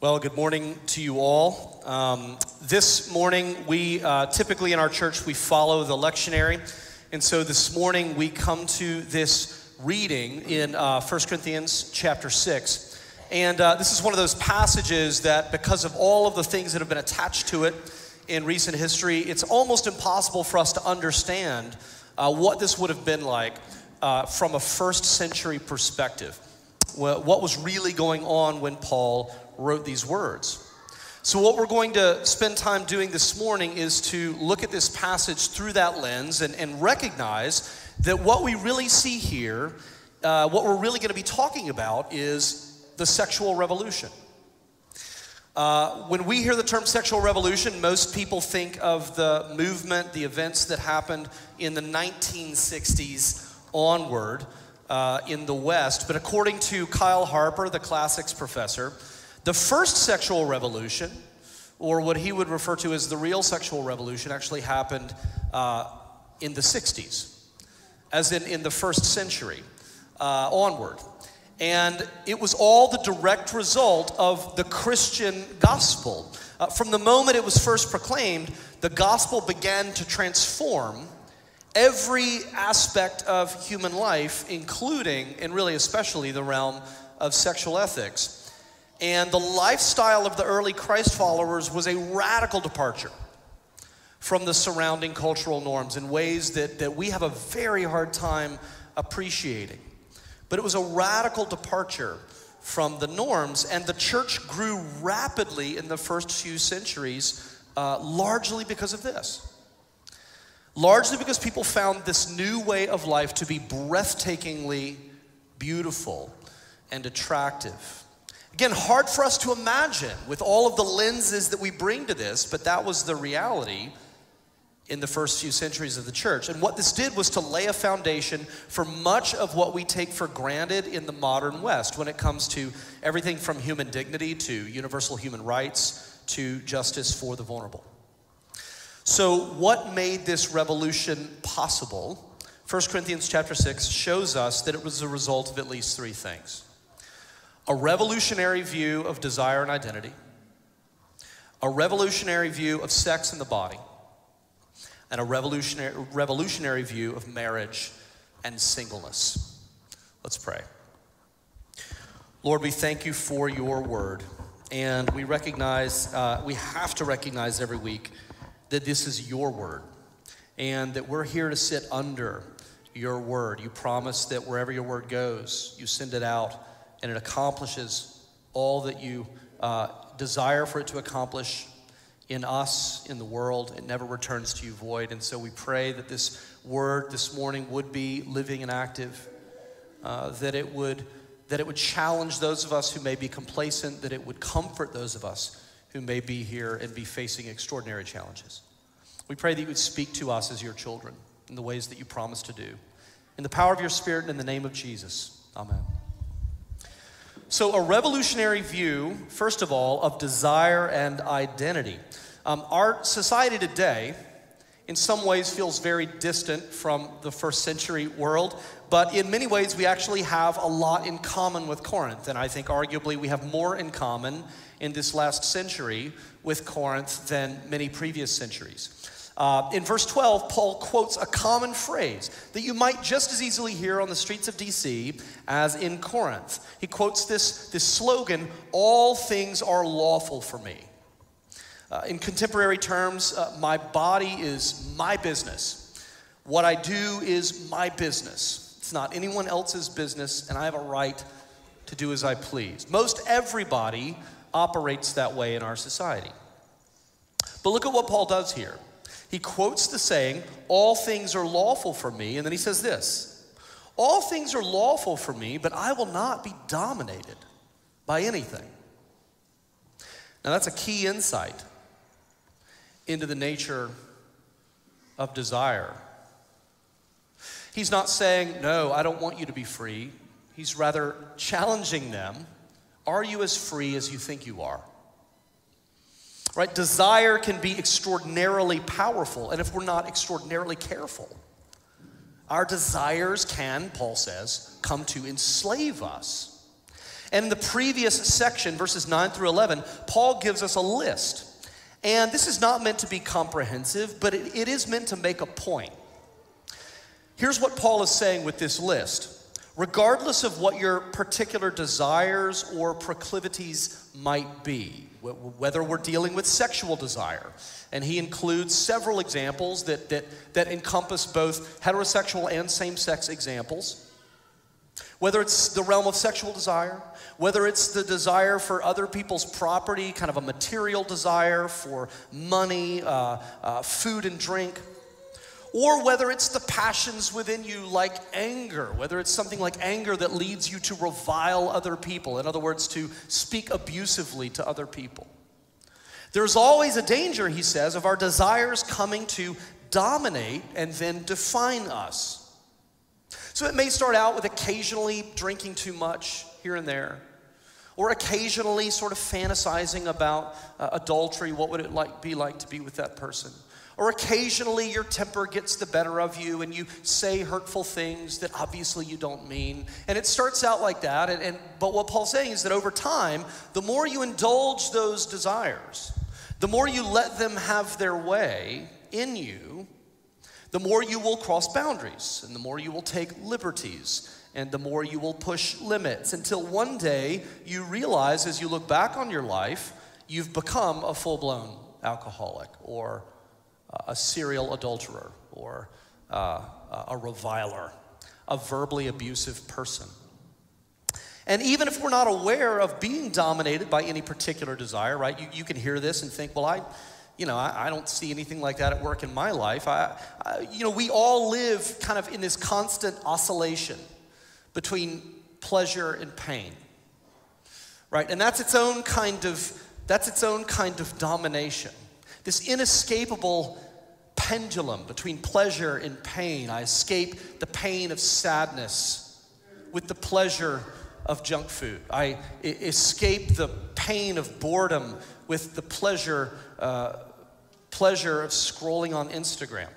Well, good morning to you all. Um, this morning, we uh, typically in our church we follow the lectionary, and so this morning we come to this reading in uh, 1 Corinthians chapter six, and uh, this is one of those passages that, because of all of the things that have been attached to it in recent history, it's almost impossible for us to understand uh, what this would have been like uh, from a first century perspective. What was really going on when Paul wrote these words. So, what we're going to spend time doing this morning is to look at this passage through that lens and, and recognize that what we really see here, uh, what we're really going to be talking about, is the sexual revolution. Uh, when we hear the term sexual revolution, most people think of the movement, the events that happened in the 1960s onward uh, in the West. But according to Kyle Harper, the classics professor, the first sexual revolution, or what he would refer to as the real sexual revolution, actually happened uh, in the 60s, as in in the first century uh, onward. And it was all the direct result of the Christian gospel. Uh, from the moment it was first proclaimed, the gospel began to transform every aspect of human life, including and really especially the realm of sexual ethics. And the lifestyle of the early Christ followers was a radical departure from the surrounding cultural norms in ways that, that we have a very hard time appreciating. But it was a radical departure from the norms, and the church grew rapidly in the first few centuries, uh, largely because of this. Largely because people found this new way of life to be breathtakingly beautiful and attractive. Again, hard for us to imagine with all of the lenses that we bring to this, but that was the reality in the first few centuries of the church. And what this did was to lay a foundation for much of what we take for granted in the modern West when it comes to everything from human dignity to universal human rights to justice for the vulnerable. So, what made this revolution possible? 1 Corinthians chapter 6 shows us that it was a result of at least three things a revolutionary view of desire and identity, a revolutionary view of sex and the body, and a revolutionary, revolutionary view of marriage and singleness. Let's pray. Lord, we thank you for your word. And we recognize, uh, we have to recognize every week that this is your word and that we're here to sit under your word. You promise that wherever your word goes, you send it out and it accomplishes all that you uh, desire for it to accomplish in us, in the world. It never returns to you void. And so we pray that this word this morning would be living and active, uh, that it would that it would challenge those of us who may be complacent, that it would comfort those of us who may be here and be facing extraordinary challenges. We pray that you would speak to us as your children in the ways that you promised to do. In the power of your Spirit and in the name of Jesus. Amen. So, a revolutionary view, first of all, of desire and identity. Um, our society today, in some ways, feels very distant from the first century world, but in many ways, we actually have a lot in common with Corinth. And I think arguably we have more in common in this last century with Corinth than many previous centuries. Uh, in verse 12, Paul quotes a common phrase that you might just as easily hear on the streets of DC as in Corinth. He quotes this, this slogan, All things are lawful for me. Uh, in contemporary terms, uh, my body is my business. What I do is my business. It's not anyone else's business, and I have a right to do as I please. Most everybody operates that way in our society. But look at what Paul does here he quotes the saying, All things are lawful for me. And then he says this All things are lawful for me, but I will not be dominated by anything. Now, that's a key insight into the nature of desire. He's not saying, No, I don't want you to be free. He's rather challenging them. Are you as free as you think you are? Right? Desire can be extraordinarily powerful, and if we're not extraordinarily careful, our desires can, Paul says, come to enslave us. And in the previous section, verses 9 through 11, Paul gives us a list. And this is not meant to be comprehensive, but it, it is meant to make a point. Here's what Paul is saying with this list regardless of what your particular desires or proclivities might be, whether we're dealing with sexual desire, and he includes several examples that, that, that encompass both heterosexual and same sex examples. Whether it's the realm of sexual desire, whether it's the desire for other people's property, kind of a material desire for money, uh, uh, food and drink, or whether it's the passions within you like anger, whether it's something like anger that leads you to revile other people, in other words, to speak abusively to other people. There's always a danger, he says, of our desires coming to dominate and then define us. So it may start out with occasionally drinking too much here and there, or occasionally sort of fantasizing about uh, adultery. What would it like be like to be with that person? Or occasionally your temper gets the better of you and you say hurtful things that obviously you don't mean. And it starts out like that. And, and, but what Paul's saying is that over time, the more you indulge those desires, the more you let them have their way in you, the more you will cross boundaries and the more you will take liberties and the more you will push limits until one day you realize as you look back on your life, you've become a full blown alcoholic or a serial adulterer or uh, a reviler, a verbally abusive person. And even if we're not aware of being dominated by any particular desire, right, you, you can hear this and think, well, I, you know, I, I, don't see anything like that at work in my life. I, I, you know, we all live kind of in this constant oscillation between pleasure and pain, right? And that's its own kind of that's its own kind of domination. This inescapable pendulum between pleasure and pain. I escape the pain of sadness with the pleasure of junk food. I escape the pain of boredom with the pleasure uh, pleasure of scrolling on Instagram.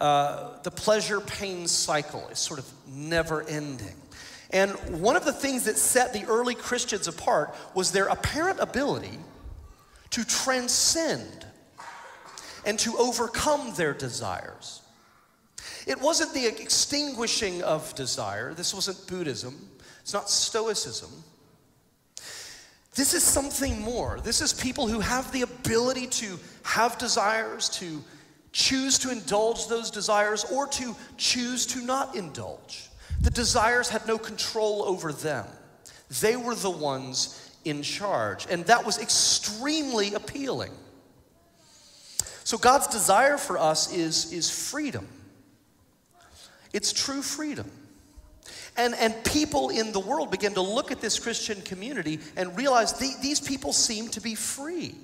Uh, the pleasure pain cycle is sort of never ending. And one of the things that set the early Christians apart was their apparent ability to transcend and to overcome their desires. It wasn't the extinguishing of desire, this wasn't Buddhism, it's not Stoicism. This is something more. This is people who have the ability to have desires, to choose to indulge those desires, or to choose to not indulge. The desires had no control over them, they were the ones in charge. And that was extremely appealing. So, God's desire for us is, is freedom. It's true freedom. And, and people in the world begin to look at this Christian community and realize the, these people seem to be free.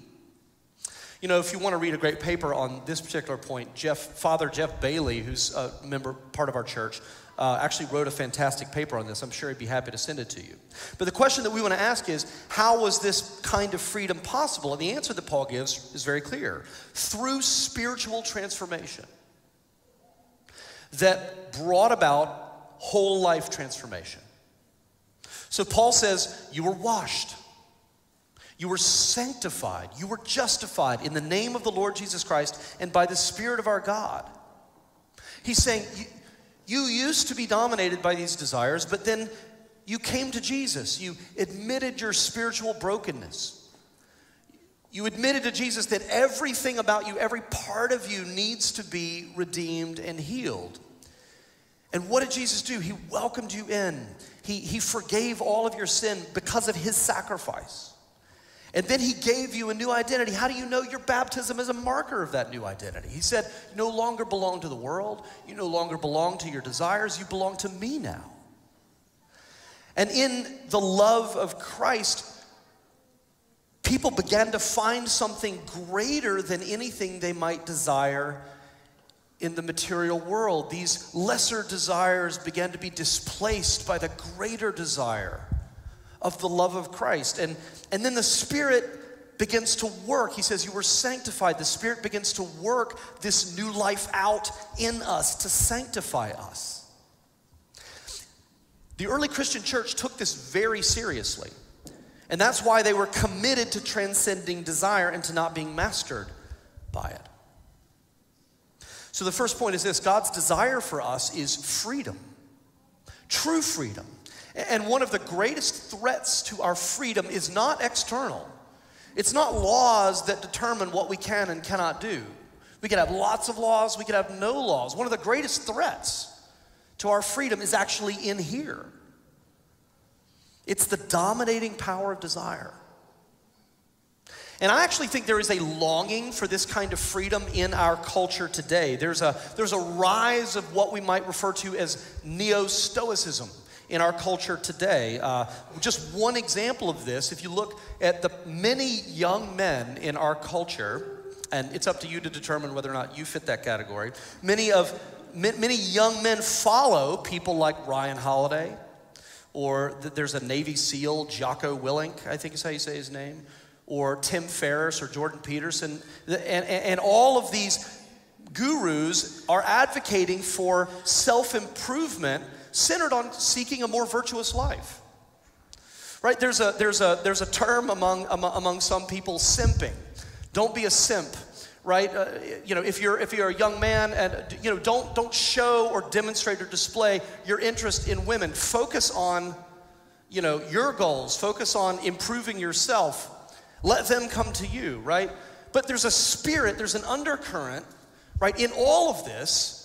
You know, if you want to read a great paper on this particular point, Jeff, Father Jeff Bailey, who's a member, part of our church, uh, actually wrote a fantastic paper on this. I'm sure he'd be happy to send it to you. But the question that we want to ask is how was this kind of freedom possible? And the answer that Paul gives is very clear through spiritual transformation that brought about whole life transformation. So Paul says, You were washed, you were sanctified, you were justified in the name of the Lord Jesus Christ and by the Spirit of our God. He's saying, You used to be dominated by these desires, but then you came to Jesus. You admitted your spiritual brokenness. You admitted to Jesus that everything about you, every part of you needs to be redeemed and healed. And what did Jesus do? He welcomed you in. He, he forgave all of your sin because of his sacrifice. And then he gave you a new identity. How do you know your baptism is a marker of that new identity? He said, You no longer belong to the world. You no longer belong to your desires. You belong to me now. And in the love of Christ, people began to find something greater than anything they might desire in the material world. These lesser desires began to be displaced by the greater desire of the love of Christ. And, and then the Spirit begins to work. He says, You were sanctified. The Spirit begins to work this new life out in us to sanctify us. The early Christian church took this very seriously. And that's why they were committed to transcending desire and to not being mastered by it. So the first point is this God's desire for us is freedom, true freedom. And one of the greatest threats to our freedom is not external. It's not laws that determine what we can and cannot do. We could have lots of laws, we could have no laws. One of the greatest threats to our freedom is actually in here. It's the dominating power of desire. And I actually think there is a longing for this kind of freedom in our culture today. There's a, there's a rise of what we might refer to as neo Stoicism in our culture today. Uh, just one example of this, if you look at the many young men in our culture, and it's up to you to determine whether or not you fit that category, many of many young men follow people like Ryan Holiday, or there's a Navy SEAL, Jocko Willink, I think is how you say his name, or Tim Ferriss or Jordan Peterson. And, and, and all of these gurus are advocating for self improvement centered on seeking a more virtuous life. Right? There's a, there's a, there's a term among, among, some people simping. Don't be a simp right? Uh, you know, if you're if you're a young man and you know, don't don't show or demonstrate or display your interest in women. Focus on you know, your goals. Focus on improving yourself. Let them come to you, right? But there's a spirit, there's an undercurrent, right, in all of this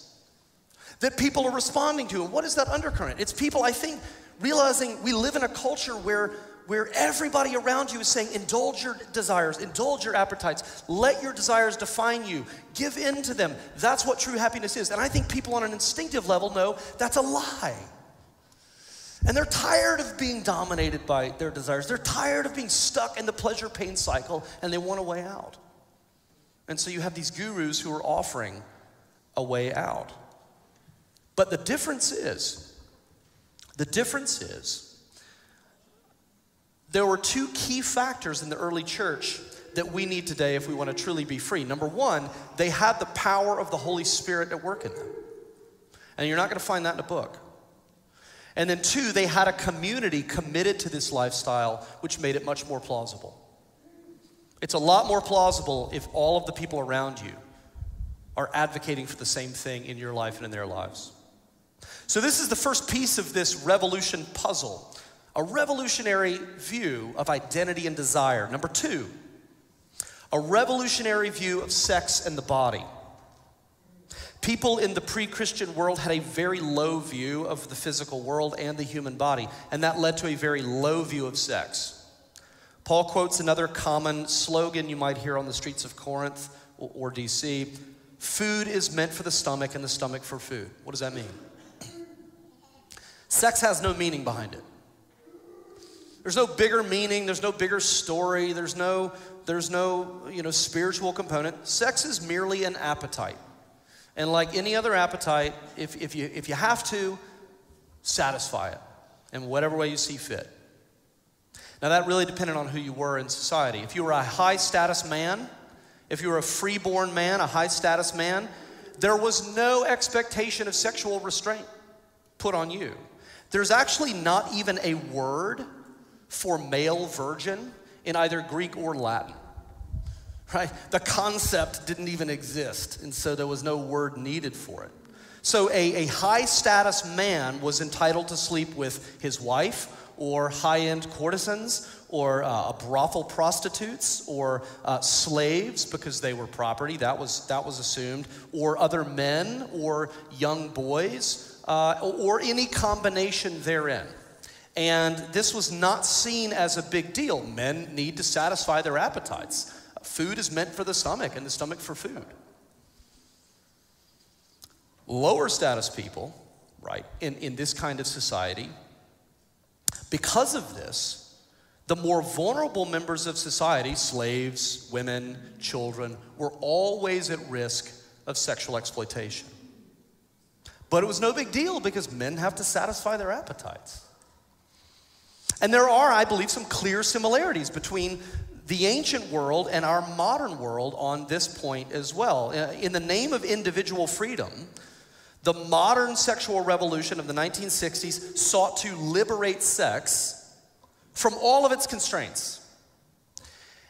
that people are responding to. And what is that undercurrent? It's people, I think, realizing we live in a culture where where everybody around you is saying, indulge your desires, indulge your appetites, let your desires define you, give in to them. That's what true happiness is. And I think people on an instinctive level know that's a lie. And they're tired of being dominated by their desires. They're tired of being stuck in the pleasure pain cycle and they want a way out. And so you have these gurus who are offering a way out. But the difference is, the difference is, there were two key factors in the early church that we need today if we want to truly be free. Number one, they had the power of the Holy Spirit at work in them. And you're not going to find that in a book. And then two, they had a community committed to this lifestyle, which made it much more plausible. It's a lot more plausible if all of the people around you are advocating for the same thing in your life and in their lives. So, this is the first piece of this revolution puzzle a revolutionary view of identity and desire. Number two, a revolutionary view of sex and the body. People in the pre Christian world had a very low view of the physical world and the human body, and that led to a very low view of sex. Paul quotes another common slogan you might hear on the streets of Corinth or DC food is meant for the stomach and the stomach for food. What does that mean? Sex has no meaning behind it. There's no bigger meaning, there's no bigger story, there's no, there's no you know, spiritual component. Sex is merely an appetite. And like any other appetite, if, if, you, if you have to, satisfy it in whatever way you see fit. Now, that really depended on who you were in society. If you were a high status man, if you were a freeborn man, a high status man, there was no expectation of sexual restraint put on you. There's actually not even a word for male virgin in either Greek or Latin. Right? The concept didn't even exist, and so there was no word needed for it. So, a, a high status man was entitled to sleep with his wife or high end courtesans or uh, brothel prostitutes or uh, slaves because they were property, that was, that was assumed, or other men or young boys uh, or any combination therein. And this was not seen as a big deal. Men need to satisfy their appetites. Food is meant for the stomach, and the stomach for food. Lower status people, right, in, in this kind of society, because of this, the more vulnerable members of society, slaves, women, children, were always at risk of sexual exploitation. But it was no big deal because men have to satisfy their appetites. And there are, I believe, some clear similarities between the ancient world and our modern world on this point as well. Uh, in the name of individual freedom, the modern sexual revolution of the 1960s sought to liberate sex from all of its constraints.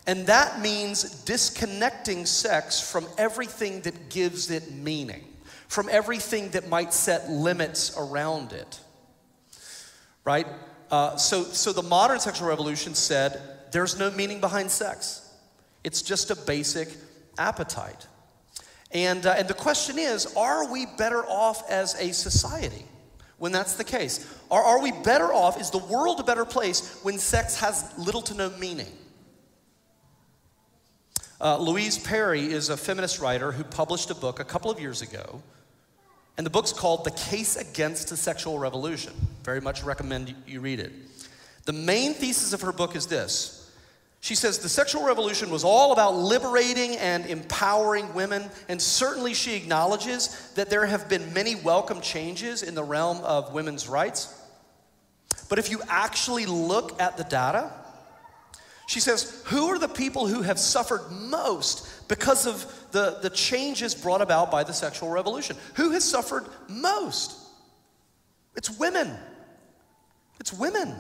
And that means disconnecting sex from everything that gives it meaning, from everything that might set limits around it. Right? Uh, so, so the modern sexual revolution said there's no meaning behind sex, it's just a basic appetite. And, uh, and the question is are we better off as a society when that's the case? Are, are we better off? Is the world a better place when sex has little to no meaning? Uh, Louise Perry is a feminist writer who published a book a couple of years ago, and the book's called The Case Against the Sexual Revolution. Very much recommend you read it. The main thesis of her book is this she says the sexual revolution was all about liberating and empowering women, and certainly she acknowledges that there have been many welcome changes in the realm of women's rights. But if you actually look at the data, she says, Who are the people who have suffered most because of the, the changes brought about by the sexual revolution? Who has suffered most? It's women. It's women.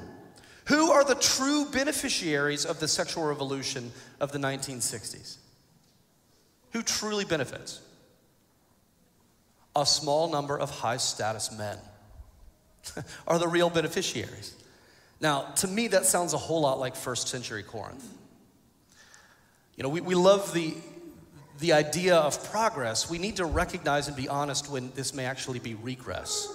Who are the true beneficiaries of the sexual revolution of the 1960s? Who truly benefits? A small number of high status men are the real beneficiaries. Now, to me, that sounds a whole lot like first century Corinth. You know, we, we love the, the idea of progress. We need to recognize and be honest when this may actually be regress.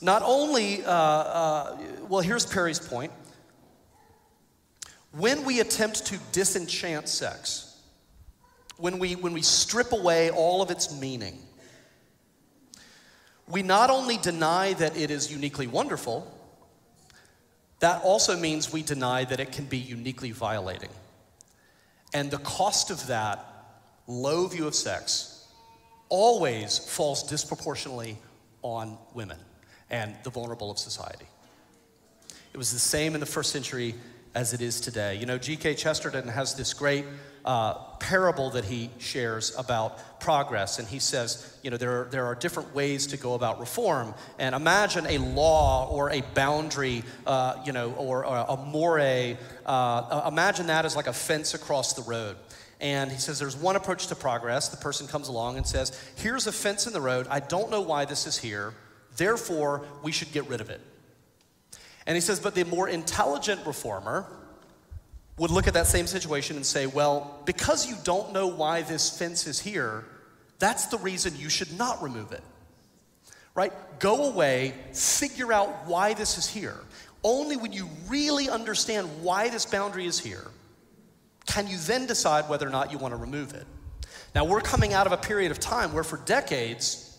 Not only, uh, uh, well, here's Perry's point. When we attempt to disenchant sex, when we, when we strip away all of its meaning, we not only deny that it is uniquely wonderful, that also means we deny that it can be uniquely violating. And the cost of that low view of sex always falls disproportionately on women and the vulnerable of society. It was the same in the first century as it is today. You know, G.K. Chesterton has this great uh, parable that he shares about progress, and he says, you know, there are, there are different ways to go about reform. And imagine a law or a boundary, uh, you know, or, or a moray. Uh, imagine that as like a fence across the road. And he says, There's one approach to progress. The person comes along and says, Here's a fence in the road. I don't know why this is here. Therefore, we should get rid of it. And he says, but the more intelligent reformer would look at that same situation and say, well, because you don't know why this fence is here, that's the reason you should not remove it. Right? Go away, figure out why this is here. Only when you really understand why this boundary is here can you then decide whether or not you want to remove it. Now, we're coming out of a period of time where for decades,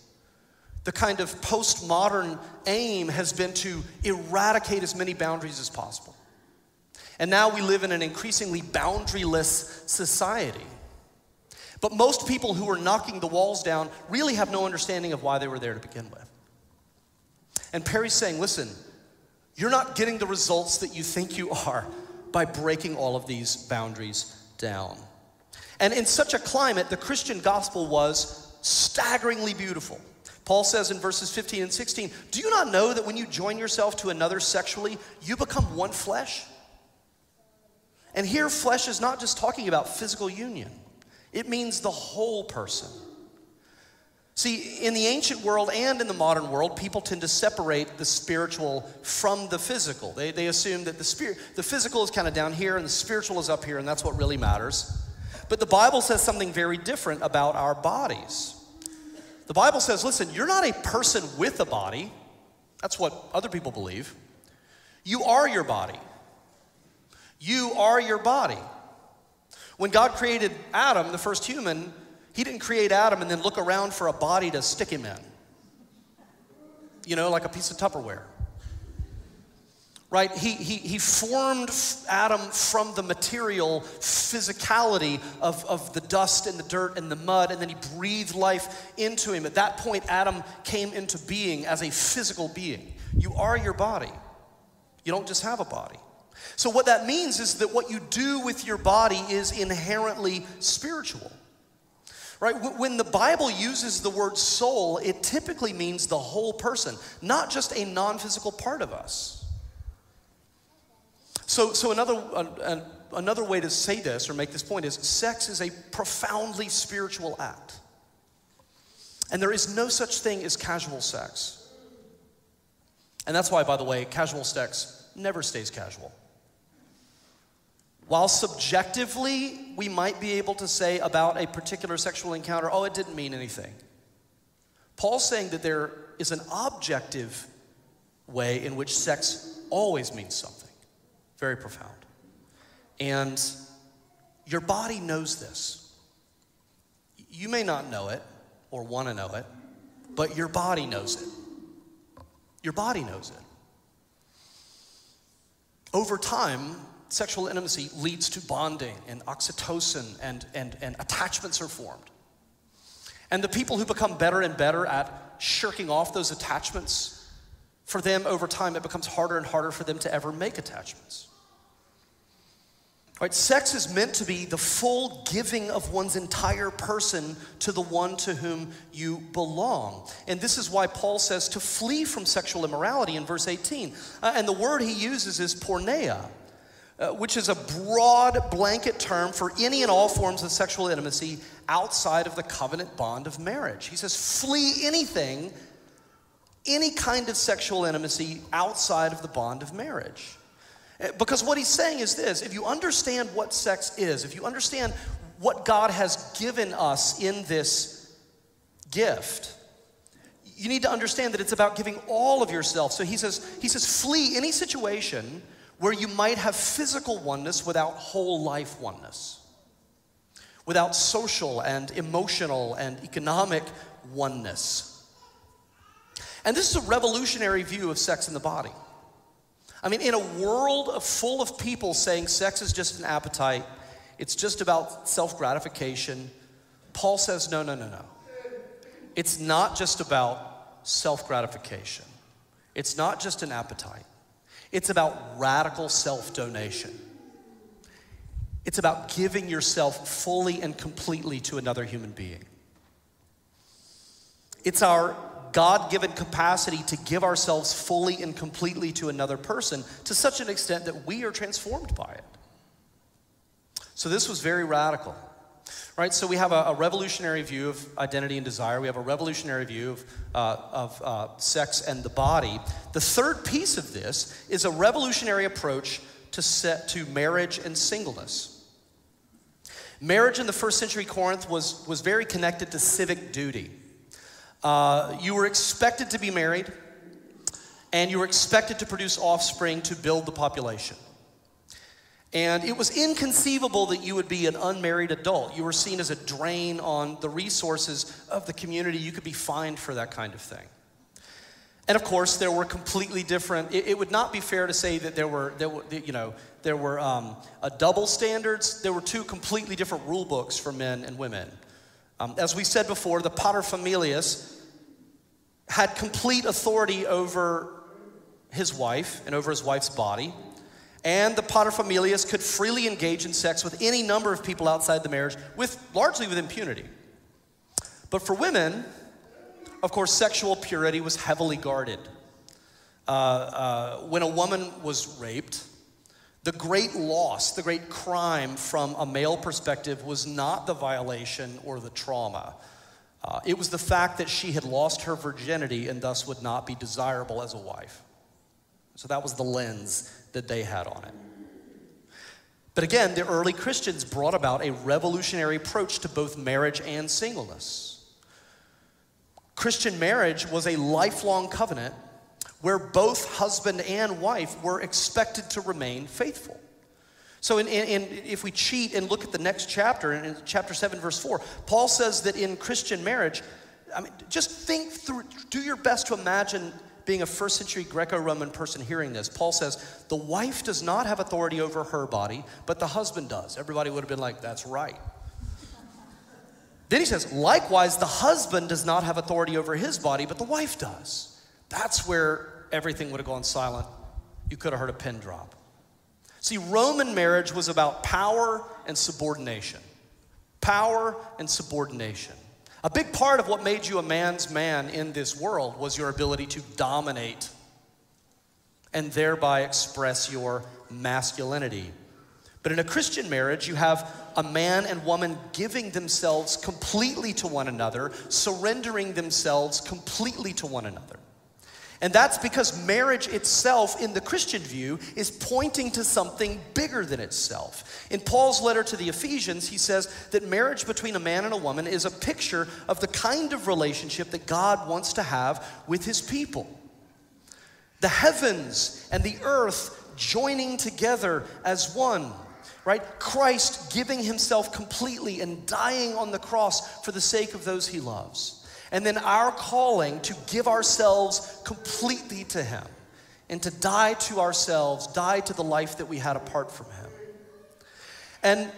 the kind of postmodern aim has been to eradicate as many boundaries as possible. And now we live in an increasingly boundaryless society. But most people who are knocking the walls down really have no understanding of why they were there to begin with. And Perry's saying, listen, you're not getting the results that you think you are by breaking all of these boundaries down. And in such a climate, the Christian gospel was staggeringly beautiful. Paul says in verses 15 and 16, Do you not know that when you join yourself to another sexually, you become one flesh? And here, flesh is not just talking about physical union, it means the whole person. See, in the ancient world and in the modern world, people tend to separate the spiritual from the physical. They, they assume that the, spirit, the physical is kind of down here and the spiritual is up here, and that's what really matters. But the Bible says something very different about our bodies. The Bible says, listen, you're not a person with a body. That's what other people believe. You are your body. You are your body. When God created Adam, the first human, he didn't create Adam and then look around for a body to stick him in. You know, like a piece of Tupperware right? He, he, he formed Adam from the material physicality of, of the dust and the dirt and the mud, and then he breathed life into him. At that point, Adam came into being as a physical being. You are your body, you don't just have a body. So, what that means is that what you do with your body is inherently spiritual. Right? When the Bible uses the word soul, it typically means the whole person, not just a non physical part of us. So, so another, uh, another way to say this or make this point is sex is a profoundly spiritual act. And there is no such thing as casual sex. And that's why, by the way, casual sex never stays casual. While subjectively we might be able to say about a particular sexual encounter, oh, it didn't mean anything. Paul's saying that there is an objective way in which sex always means something very profound. And your body knows this. You may not know it or want to know it, but your body knows it. Your body knows it. Over time, sexual intimacy leads to bonding and oxytocin and, and, and attachments are formed. And the people who become better and better at shirking off those attachments, for them over time, it becomes harder and harder for them to ever make attachments. Right, sex is meant to be the full giving of one's entire person to the one to whom you belong. And this is why Paul says to flee from sexual immorality in verse 18. Uh, and the word he uses is porneia, uh, which is a broad blanket term for any and all forms of sexual intimacy outside of the covenant bond of marriage. He says, flee anything, any kind of sexual intimacy outside of the bond of marriage. Eh, because what he's saying is this if you understand what sex is, if you understand what God has given us in this gift, you need to understand that it's about giving all of yourself. So he says, he says, flee any situation where you might have physical oneness without whole life oneness, without social and emotional and economic oneness. And this is a revolutionary view of sex in the body. I mean, in a world full of people saying sex is just an appetite, it's just about self gratification, Paul says, no, no, no, no. It's not just about self gratification, it's not just an appetite, it's about radical self donation. It's about giving yourself fully and completely to another human being. It's our God given capacity to give ourselves fully and completely to another person to such an extent that we are transformed by it. So, this was very radical. Right, so we have a, a revolutionary view of identity and desire. We have a revolutionary view of, uh, of uh, sex and the body. The third piece of this is a revolutionary approach to set to marriage and singleness. Marriage in the first century Corinth was, was very connected to civic duty. Uh, you were expected to be married, and you were expected to produce offspring to build the population. And it was inconceivable that you would be an unmarried adult. You were seen as a drain on the resources of the community. You could be fined for that kind of thing. And of course, there were completely different. It, it would not be fair to say that there were, there were you know, there were um, double standards. There were two completely different rule books for men and women. Um, as we said before, the paterfamilias had complete authority over his wife and over his wife's body. And the paterfamilias could freely engage in sex with any number of people outside the marriage, with largely with impunity. But for women, of course, sexual purity was heavily guarded. Uh, uh, when a woman was raped, the great loss, the great crime from a male perspective was not the violation or the trauma. Uh, it was the fact that she had lost her virginity and thus would not be desirable as a wife. So that was the lens that they had on it. But again, the early Christians brought about a revolutionary approach to both marriage and singleness. Christian marriage was a lifelong covenant where both husband and wife were expected to remain faithful. So, in, in, in, if we cheat and look at the next chapter, in chapter 7, verse 4, Paul says that in Christian marriage, I mean, just think through, do your best to imagine being a first century Greco Roman person hearing this. Paul says, the wife does not have authority over her body, but the husband does. Everybody would have been like, that's right. then he says, likewise, the husband does not have authority over his body, but the wife does. That's where everything would have gone silent. You could have heard a pin drop. See, Roman marriage was about power and subordination. Power and subordination. A big part of what made you a man's man in this world was your ability to dominate and thereby express your masculinity. But in a Christian marriage, you have a man and woman giving themselves completely to one another, surrendering themselves completely to one another. And that's because marriage itself, in the Christian view, is pointing to something bigger than itself. In Paul's letter to the Ephesians, he says that marriage between a man and a woman is a picture of the kind of relationship that God wants to have with his people. The heavens and the earth joining together as one, right? Christ giving himself completely and dying on the cross for the sake of those he loves. And then our calling to give ourselves completely to Him and to die to ourselves, die to the life that we had apart from Him. And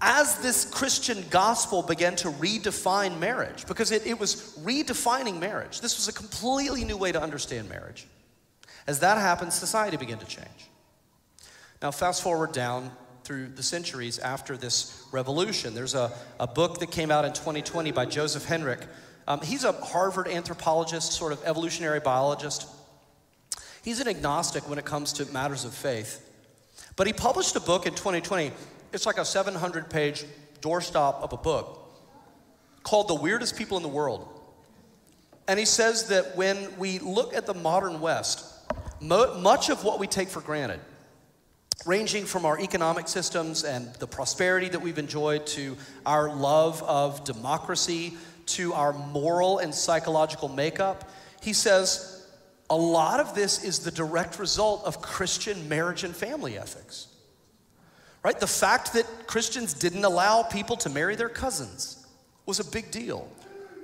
as this Christian gospel began to redefine marriage, because it, it was redefining marriage, this was a completely new way to understand marriage. As that happened, society began to change. Now, fast forward down through the centuries after this revolution. There's a, a book that came out in 2020 by Joseph Henrich um, he's a Harvard anthropologist, sort of evolutionary biologist. He's an agnostic when it comes to matters of faith. But he published a book in 2020. It's like a 700 page doorstop of a book called The Weirdest People in the World. And he says that when we look at the modern West, mo- much of what we take for granted, ranging from our economic systems and the prosperity that we've enjoyed to our love of democracy to our moral and psychological makeup, he says a lot of this is the direct result of Christian marriage and family ethics. Right? The fact that Christians didn't allow people to marry their cousins was a big deal.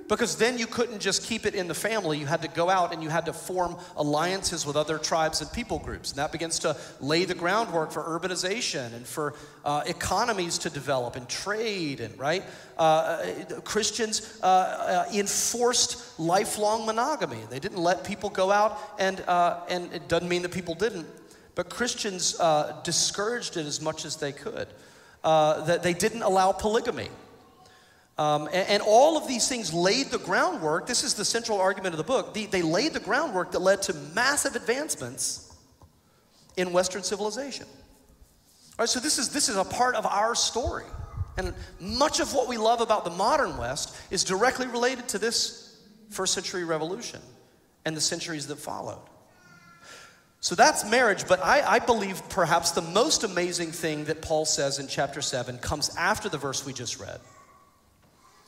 Because then you couldn't just keep it in the family. You had to go out and you had to form alliances with other tribes and people groups. And that begins to lay the groundwork for urbanization and for uh, economies to develop and trade and, right? Uh, uh Christians uh, uh, enforced lifelong monogamy. They didn't let people go out, and, uh, and it doesn't mean that people didn't, but Christians discouraged it as much as they could. that they didn't allow polygamy. Um, and, and, all of these things laid the groundwork. This is the central argument of the book. The, they laid the groundwork that led to massive advancements in Western civilization. All right, so this is, this is a part of our story. And much of what we love about the modern West is directly related to this first century revolution and the centuries that followed. So that's marriage, but I, I, believe perhaps the most amazing thing that Paul says in chapter 7 comes after the verse we just read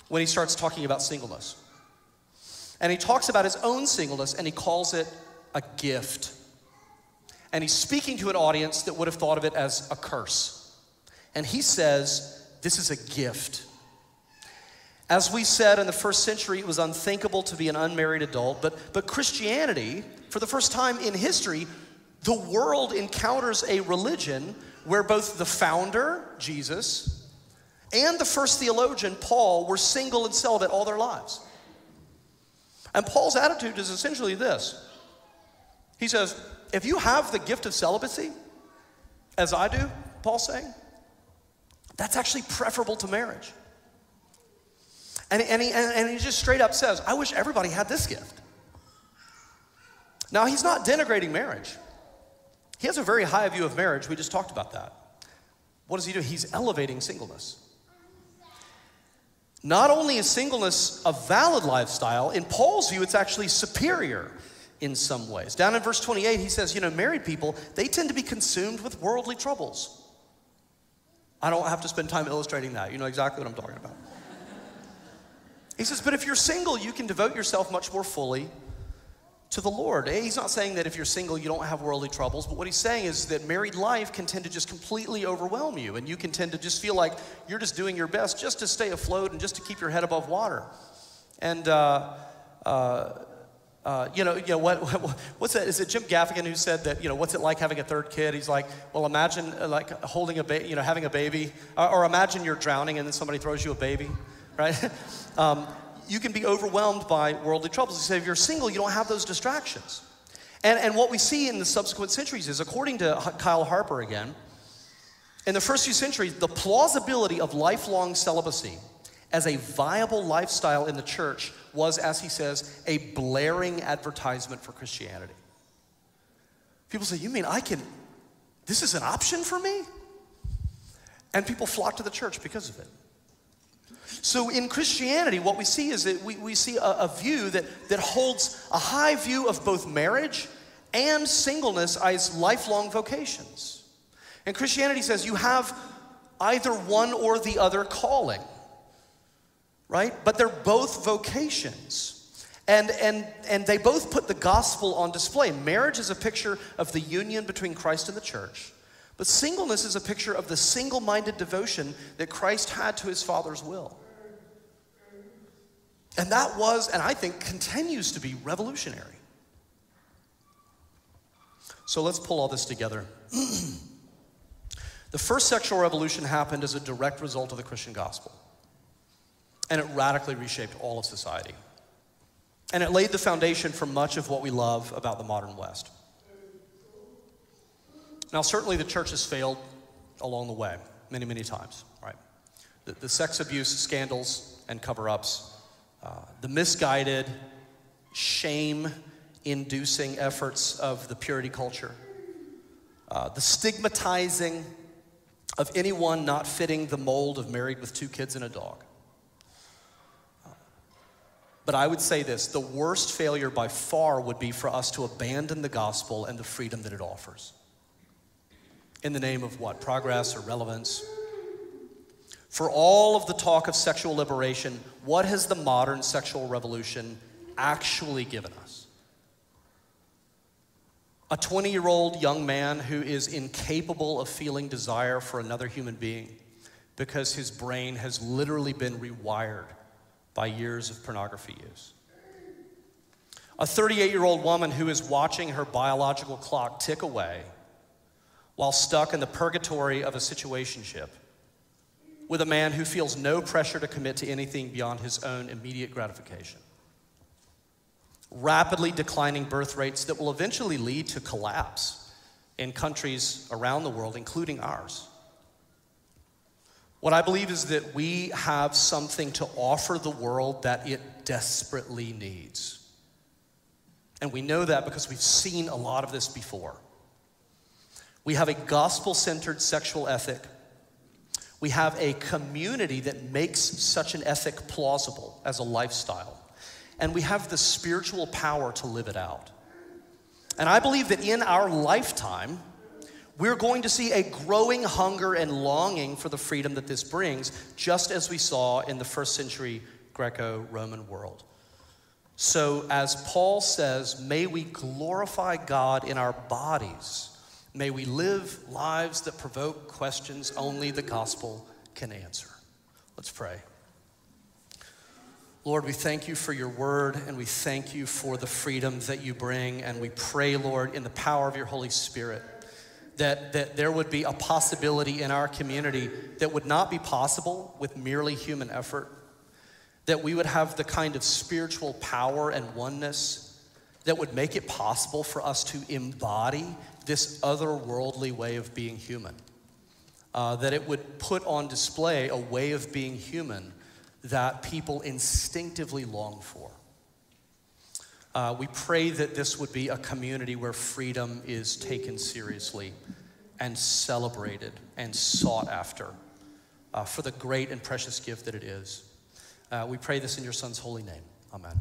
when he starts talking about singleness. And he talks about his own singleness and he calls it a gift. And he's speaking to an audience that would have thought of it as a curse. And he says, This is a gift. As we said in the first century, it was unthinkable to be an unmarried adult, but, but Christianity, for the first time in history, the world encounters a religion where both the founder, Jesus, and the first theologian, Paul, were single and celibate all their lives. And Paul's attitude is essentially this He says, if you have the gift of celibacy, as I do, Paul's saying, that's actually preferable to marriage. And, and, he, and he just straight up says, I wish everybody had this gift. Now, he's not denigrating marriage. He has a very high view of marriage. We just talked about that. What does he do? He's elevating singleness. Not only is singleness a valid lifestyle, in Paul's view, it's actually superior in some ways. Down in verse 28, he says, You know, married people, they tend to be consumed with worldly troubles. I don't have to spend time illustrating that. You know exactly what I'm talking about. He says, But if you're single, you can devote yourself much more fully to the Lord. He's not saying that if you're single, you don't have worldly troubles, but what he's saying is that married life can tend to just completely overwhelm you, and you can tend to just feel like you're just doing your best just to stay afloat and just to keep your head above water. And, uh, uh, uh, you know, you know what, what, what's that? Is it Jim Gaffigan who said that? You know, what's it like having a third kid? He's like, well, imagine uh, like holding a baby, you know, having a baby, or, or, imagine you're drowning and then somebody throws you a baby, right? um, you can be overwhelmed by worldly troubles. He said, if you're single, you don't have those distractions. And, and what we see in the subsequent centuries is, according to Kyle Harper again, in the first few centuries, the plausibility of lifelong celibacy as a viable lifestyle in the church was, as he says, a blaring advertisement for Christianity. People say, You mean I can, This is an option for me? And people flock to the church because of it. So in Christianity, what we see is that we, we see a, a view that, that holds a high view of both marriage and singleness as lifelong vocations. And Christianity says you have either one or the other calling, right? But they're both vocations. And, and, and they both put the gospel on display. Marriage is a picture of the union between Christ and the church, but singleness is a picture of the single minded devotion that Christ had to his Father's will. And that was, and I think continues to be revolutionary. So let's pull all this together. the first sexual revolution happened as a direct result of the Christian gospel, and it radically reshaped all of society. And it laid the foundation for much of what we love about the modern West. Now, certainly the church has failed along the way, many, many times, right? The, the sex abuse scandals and cover ups, uh, the misguided, shame inducing efforts of the purity culture, uh, the stigmatizing of anyone not fitting the mold of married with two kids and a dog. But I would say this the worst failure by far would be for us to abandon the gospel and the freedom that it offers. In the name of what? Progress or relevance? For all of the talk of sexual liberation, what has the modern sexual revolution actually given us? A 20 year old young man who is incapable of feeling desire for another human being because his brain has literally been rewired by years of pornography use. A 38 year old woman who is watching her biological clock tick away while stuck in the purgatory of a situationship with a man who feels no pressure to commit to anything beyond his own immediate gratification. Rapidly declining birth rates that will eventually lead to collapse in countries around the world, including ours. What I believe is that we have something to offer the world that it desperately needs. And we know that because we've seen a lot of this before. We have a gospel centered sexual ethic. We have a community that makes such an ethic plausible as a lifestyle. And we have the spiritual power to live it out. And I believe that in our lifetime, we're going to see a growing hunger and longing for the freedom that this brings, just as we saw in the first century Greco Roman world. So, as Paul says, may we glorify God in our bodies. May we live lives that provoke questions only the gospel can answer. Let's pray. Lord, we thank you for your word and we thank you for the freedom that you bring. And we pray, Lord, in the power of your Holy Spirit that, that there would be a possibility in our community that would not be possible with merely human effort, that we would have the kind of spiritual power and oneness that would make it possible for us to embody this otherworldly way of being human. Uh, that it would put on display a way of being human that people instinctively long for. Uh, we pray that this would be a community where freedom is taken seriously and celebrated and sought after uh, for the great and precious gift that it is. Uh, we pray this in your Son's holy name. Amen.